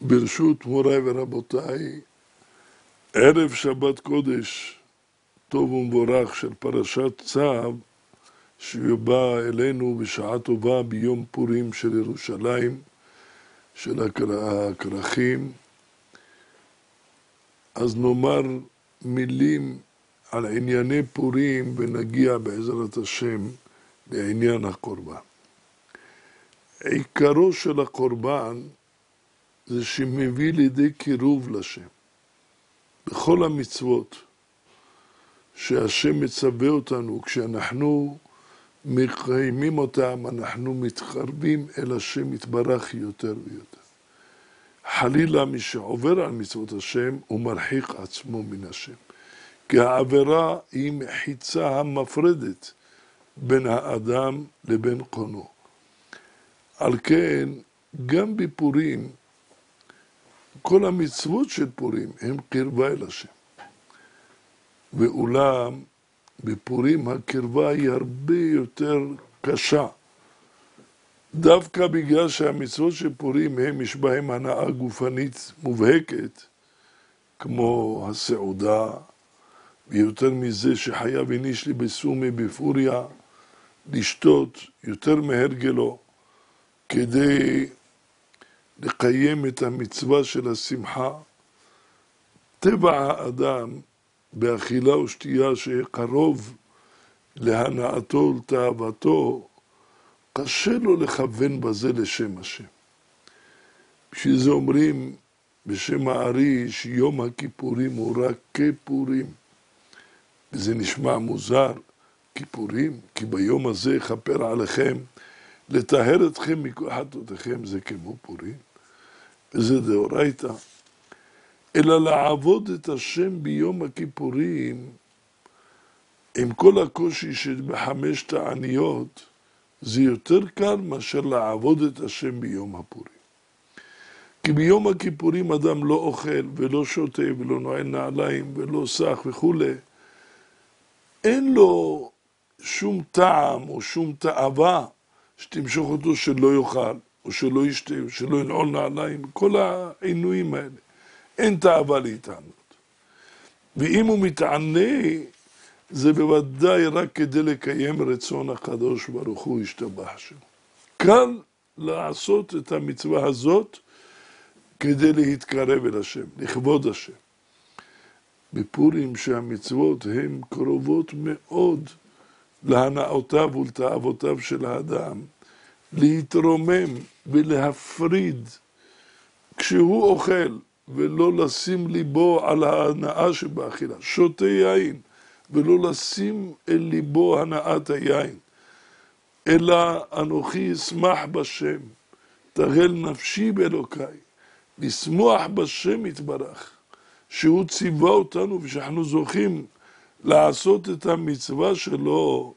ברשות מוריי ורבותיי, ערב שבת קודש, טוב ומבורך של פרשת צו, שיובא אלינו בשעה טובה ביום פורים של ירושלים, של הכרכים. אז נאמר מילים על ענייני פורים ונגיע בעזרת השם לעניין הקורבן. עיקרו של הקורבן זה שמביא לידי קירוב לשם. בכל המצוות שהשם מצווה אותנו, כשאנחנו מקיימים אותם, אנחנו מתקרבים אל השם יתברך יותר ויותר. חלילה מי שעובר על מצוות השם, הוא מרחיק עצמו מן השם. כי העבירה היא מחיצה המפרדת בין האדם לבין קונו. על כן, גם בפורים, כל המצוות של פורים הם קרבה אל השם. ואולם, בפורים הקרבה היא הרבה יותר קשה. דווקא בגלל שהמצוות של פורים הם, יש בהם הנאה גופנית מובהקת, כמו הסעודה, ויותר מזה שחייב איניש לי בסומי בפוריה, לשתות יותר מהרגלו, כדי לקיים את המצווה של השמחה. טבע האדם באכילה ושתייה שקרוב להנאתו ולתאוותו, קשה לו לכוון בזה לשם השם. בשביל זה אומרים בשם הארי שיום הכיפורים הוא רק כיפורים. וזה נשמע מוזר, כיפורים, כי ביום הזה יכפר עליכם, לטהר אתכם מכל חטאותיכם זה כמו פורים, וזה דאורייתא. אלא לעבוד את השם ביום הכיפורים, עם כל הקושי שבחמש תעניות, זה יותר קל מאשר לעבוד את השם ביום הפורים. כי ביום הכיפורים אדם לא אוכל ולא שותה ולא נועל נעליים ולא סח וכולי. אין לו שום טעם או שום תאווה שתמשוך אותו שלא יאכל, או שלא ישתה, או שלא ינעול נעליים, כל העינויים האלה. אין תאווה להתענות. ואם הוא מתענה, זה בוודאי רק כדי לקיים רצון הקדוש ברוך הוא ישתבח שם. קל לעשות את המצווה הזאת כדי להתקרב אל השם, לכבוד השם. בפורים שהמצוות הן קרובות מאוד להנאותיו ולתאוותיו של האדם, להתרומם ולהפריד כשהוא אוכל ולא לשים ליבו על ההנאה שבאכילה, שותה יין ולא לשים אל ליבו הנאת היין, אלא אנוכי אשמח בשם, תהל נפשי באלוקיי, לשמוח בשם יתברך, שהוא ציווה אותנו ושאנחנו זוכים לעשות את המצווה שלו,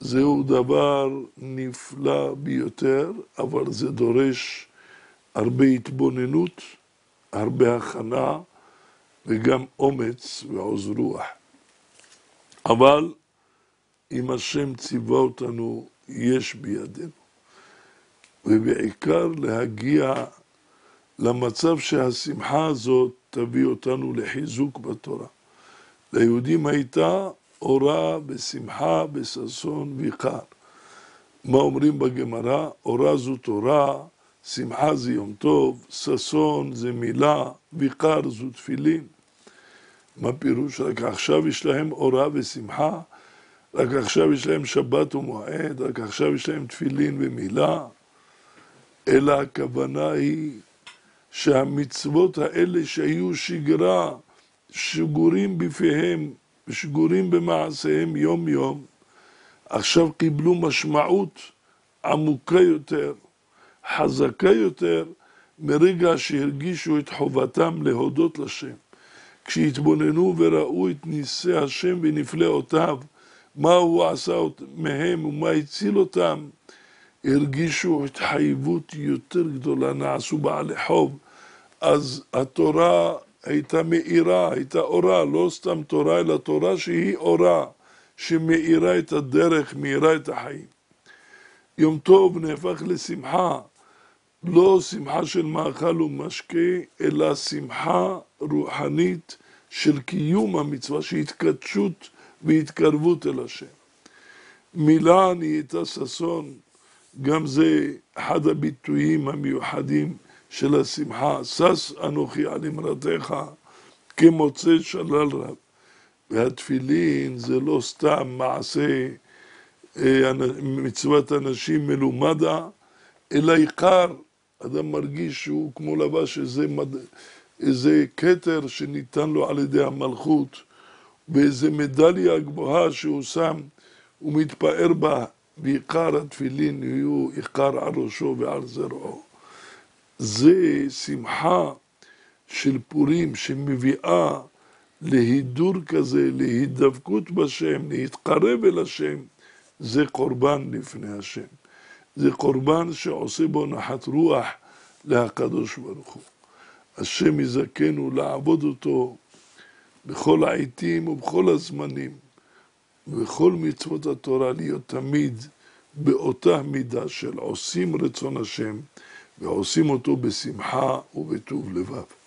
זהו דבר נפלא ביותר, אבל זה דורש הרבה התבוננות, הרבה הכנה וגם אומץ ועוז רוח. אבל אם השם ציווה אותנו, יש בידינו. ובעיקר להגיע למצב שהשמחה הזאת תביא אותנו לחיזוק בתורה. ליהודים הייתה אורה בשמחה, בששון ויקר. מה אומרים בגמרא? אורה זו תורה, שמחה זה יום טוב, ששון זה מילה, ויקר זו תפילין. מה פירוש? רק עכשיו יש להם אורה ושמחה, רק עכשיו יש להם שבת ומועד, רק עכשיו יש להם תפילין ומילה, אלא הכוונה היא שהמצוות האלה שהיו שגרה, שגורים בפיהם ושגורים במעשיהם יום יום, עכשיו קיבלו משמעות עמוקה יותר, חזקה יותר, מרגע שהרגישו את חובתם להודות לשם. כשהתבוננו וראו את ניסי השם ונפלאותיו, מה הוא עשה מהם ומה הציל אותם, הרגישו התחייבות יותר גדולה, נעשו בעלי חוב. אז התורה הייתה מאירה, הייתה אורה, לא סתם תורה, אלא תורה שהיא אורה, שמאירה את הדרך, מאירה את החיים. יום טוב נהפך לשמחה, לא שמחה של מאכל ומשקה, אלא שמחה רוחנית של קיום המצווה, של התקדשות והתקרבות אל השם. מילה נהייתה ששון, גם זה אחד הביטויים המיוחדים של השמחה. שש אנוכי על אמרתך כמוצא שלל רב. והתפילין זה לא סתם מעשה אה, מצוות אנשים מלומדה, אלא עיקר, אדם מרגיש שהוא כמו לבש איזה, מד... איזה כתר שניתן לו על ידי המלכות, ואיזה מדליה גבוהה שהוא שם, הוא מתפאר בה, ועיקר התפילין יהיו עיקר על ראשו ועל זרעו. זה שמחה של פורים שמביאה להידור כזה, להידבקות בשם, להתקרב אל השם, זה קורבן לפני השם. זה קורבן שעושה בו נחת רוח להקדוש ברוך הוא. השם יזכנו לעבוד אותו בכל העיתים ובכל הזמנים, ובכל מצוות התורה להיות תמיד באותה מידה של עושים רצון השם ועושים אותו בשמחה ובטוב לבב.